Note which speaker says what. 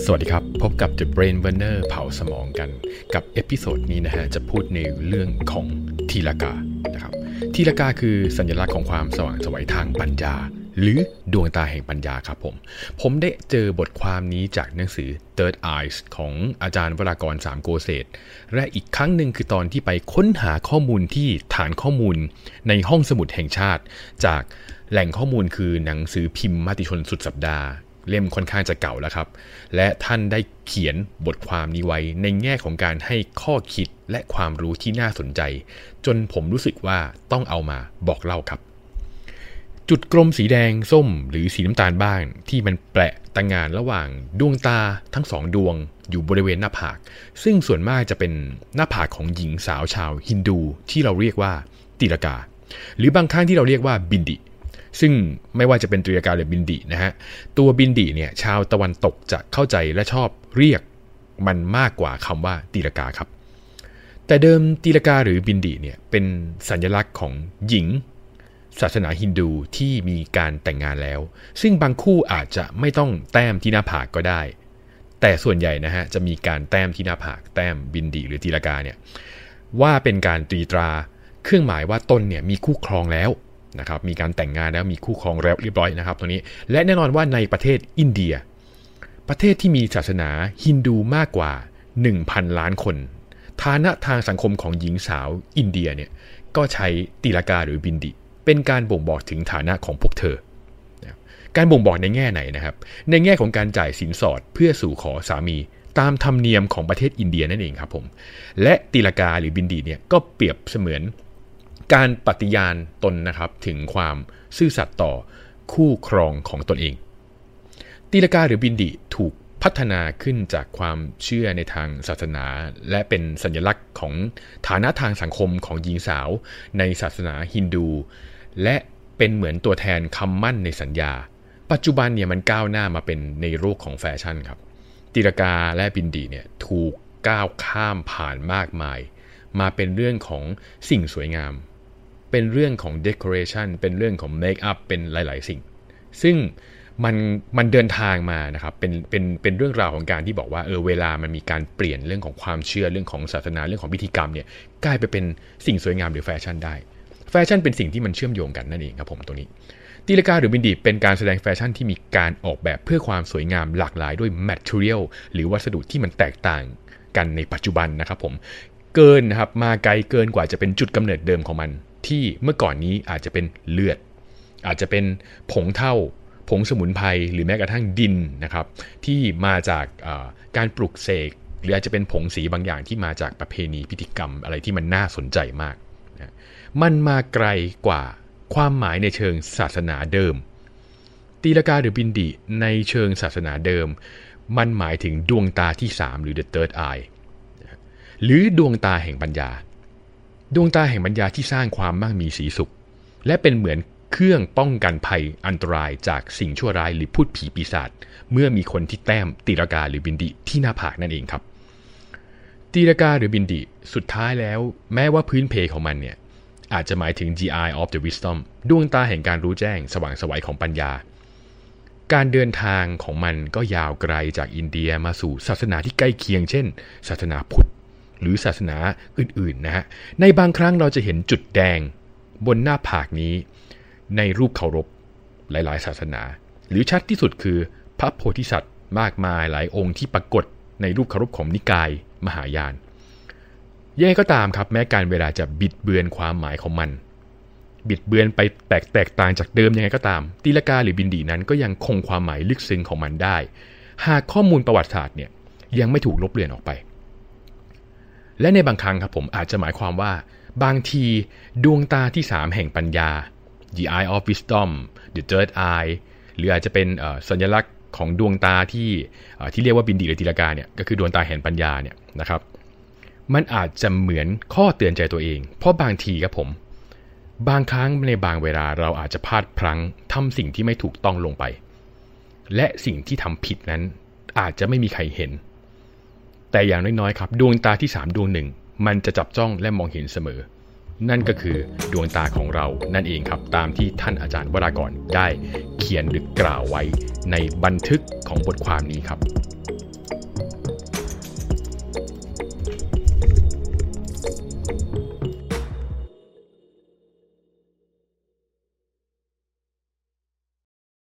Speaker 1: สวัสดีครับ พบกับ The Brain Burner เผาสมองกันกับ episode นี้นะฮะ จะพูดในเรื่องของทีลากานะครับทีลากาคือสัญลักษณ์ของความสว่างไสวทางปัญญา หรือดวงตาแห่งปัญญาครับผม ผมได้เจอบทความนี้จากหนังสือ Third Eyes ของอาจารย์วรากรณ์ สามโกเศศและอีกครั้งหนึ่งคือตอนที่ไปค้นหาข้อมูลที่ฐานข้อมูลในห้องสมุดแห่งชาติ จากแหล่งข้อมูลคือหนังสือพิมพ์มติชนสุดสัปดาห์ เล่มค่อนข้างจะเก่าแล้วครับ และท่านได้เขียนบทความนี้ไว้ในแง่ของการให้ข้อคิดและความรู้ที่น่าสนใจ จนผมรู้สึกว่าต้องเอามาบอกเล่าครับ จุดกลมสีแดงส้มหรือสีน้ำตาลบ้าง ที่มันแปะต่างงานระหว่างดวงตาทั้งสองดวงอยู่บริเวณหน้าผาก ซึ่งส่วนมากจะเป็นหน้าผากของหญิงสาวชาวฮินดูที่เราเรียกว่าตีลกา หรือบางครั้งที่เราเรียกว่าบินดิ ซึ่งไม่ว่าจะเป็นตรียกาหรือบินดีนะฮะตัวบินดีเนี่ยชาวตะวันตกจะเข้าใจและชอบเรียกมันมากกว่าคำว่าตีลกาครับ แต่เดิมตีลกาหรือบินดีเนี่ยเป็นสัญลักษณ์ของหญิง ศาสนาฮินดูที่มีการแต่งงานแล้ว ซึ่งบางคู่อาจจะไม่ต้องแต้มที่หน้าผากก็ได้ แต่ส่วนใหญ่นะฮะจะมีการแต้มที่หน้าผากแต้มบินดีหรือตีลกาเนี่ยว่าเป็นการตรีตราเครื่องหมายว่าตนเนี่ยมีคู่ครองแล้ว นะครับมีการแต่งงานแล้วมีคู่ครองแล้วเรียบร้อยนะครับตรงนี้ และแน่นอนว่าในประเทศอินเดีย ประเทศที่มีศาสนาฮินดูมากกว่า 1,000 ล้านคน ฐานะทางสังคมของหญิงสาวอินเดียเนี่ยก็ใช้ตีลากาหรือบินดิ เป็นการบ่งบอกถึงฐานะของพวกเธอ การบ่งบอกในแง่ไหนนะครับ ในแง่ของการจ่ายสินสอดเพื่อสู่ขอสามีตามธรรมเนียมของประเทศอินเดียนั่นเองครับผม และตีลากาหรือบินดีเนี่ยก็เปรียบเสมือน การปฏิญาณตนนะครับถึงความซื่อสัตย์ต่อคู่ครองของตนเอง ตีลกาหรือบินดิถูกพัฒนาขึ้นจากความเชื่อในทางศาสนา และเป็นสัญลักษณ์ของฐานะทางสังคมของหญิงสาวในศาสนาฮินดู และเป็นเหมือนตัวแทนคำมั่นในสัญญา ปัจจุบันเนี่ยมันก้าวหน้ามาเป็นในโลกของแฟชั่นครับ ตีลกาและบินดีเนี่ยถูกก้าวข้ามผ่านมากมาย มาเป็นเรื่องของสิ่งสวยงาม เป็นเรื่องของ decoration เป็นเรื่องของ make up เป็นหลาย ๆ สิ่ง ซึ่งมันมันเดินทางมานะครับเป็นเป็นเป็นเรื่องราวของการที่บอกว่าเออเวลามันมีการเปลี่ยนเรื่องของความเชื่อเรื่องของศาสนาเรื่องของพิธีกรรมเนี่ยกลายไปเป็นสิ่งสวยงามหรือแฟชั่นได้ แฟชั่นเป็นสิ่งที่มันเชื่อมโยงกันนั่นเองครับผมตรงนี้ตีลกาหรือบินดีเป็นการแสดงแฟชั่นที่มีการออกแบบเพื่อความสวยงามหลากหลายด้วย material หรือวัสดุที่มันแตกต่างกันในปัจจุบันนะครับผมเกินนะครับมาไกลเกินกว่าจะเป็นจุดกำเนิดเดิมของมัน ที่เมื่อก่อนนี้อาจจะเป็นเลือด อาจจะเป็นผงเท่าผงสมุนไพรหรือแม้กระทั่งดินนะครับ ที่มาจากการปลุกเสกหรืออาจจะเป็นผงสีบางอย่างที่มาจากประเพณีพิธีกรรมอะไรที่มันน่าสนใจมากนะมันมาไกลกว่าความหมายในเชิงศาสนาเดิม ตีลกาหรือบินดีในเชิงศาสนาเดิม มันหมายถึงดวงตาที่ 3 หรือ the third eye หรือดวงตาแห่งปัญญา ดวงตาแห่งปัญญาที่สร้างความมั่งมีสีสุข และเป็นเหมือนเครื่องป้องกันภัยอันตรายจากสิ่งชั่วร้ายหรือพูดผีปีศาจเมื่อมีคนที่แต้มตีรากาหรือบินดิที่หน้าผากนั่นเองครับตีรากาหรือบินดิสุดท้ายแล้ว แม้ว่าพื้นเพของมันเนี่ยอาจจะหมายถึง GI of the wisdom ดวงตาแห่งการรู้แจ้งสว่างสวัยของปัญญา การเดินทางของมันก็ยาวไกลจากอินเดียมาสู่ศาสนาที่ใกล้เคียง เช่น ศาสนาพุทธ หรือศาสนาอื่นๆนะฮะในบางครั้งเราจะเห็นจุดแดงบนหน้าผากนี้ ในรูปเคารพหลายๆ ศาสนา หรือชัดที่สุดคือพระโพธิสัตว์มากมายหลายองค์ที่ปรากฏในรูปเคารพของนิกายมหายานยังไงก็ตามครับแม้การเวลาจะบิดเบือนความหมายของมัน บิดเบือนไปแตกแตกต่างจากเดิมยังไงก็ตามตีลกาหรือบินดีนั้นก็ยังคงความหมายลึกซึ้งของมันได้ หากข้อมูลประวัติศาสตร์เนี่ยยังไม่ถูกลบเลือนออกไป และในบางครั้งครับผมอาจจะหมายความว่า บางทีดวงตาที่ 3 แห่งปัญญา the eye of wisdom the third eye หรืออาจจะเป็นสัญลักษณ์ของดวงตาที่ที่เรียกว่าบินดีหรือตีลกาเนี่ยก็คือดวงตาแห่งปัญญาเนี่ยนะครับ มันอาจจะเหมือนข้อเตือนใจตัวเอง เพราะบางทีครับผม บางครั้งในบางเวลาเราอาจจะพลาดพลั้งทำสิ่งที่ไม่ถูกต้องลงไป และสิ่งที่ทำผิดนั้นอาจจะไม่มีใครเห็น แต่อย่างน้อยๆครับดวงตาที่ 3 ดวงหนึ่ง มันจะจับจ้องและมองเห็นเสมอ นั่นก็คือดวงตาของเรานั่นเองครับตามที่ท่านอาจารย์วรากรได้เขียนหรือกล่าวไว้ในบันทึกของบทความนี้ครับ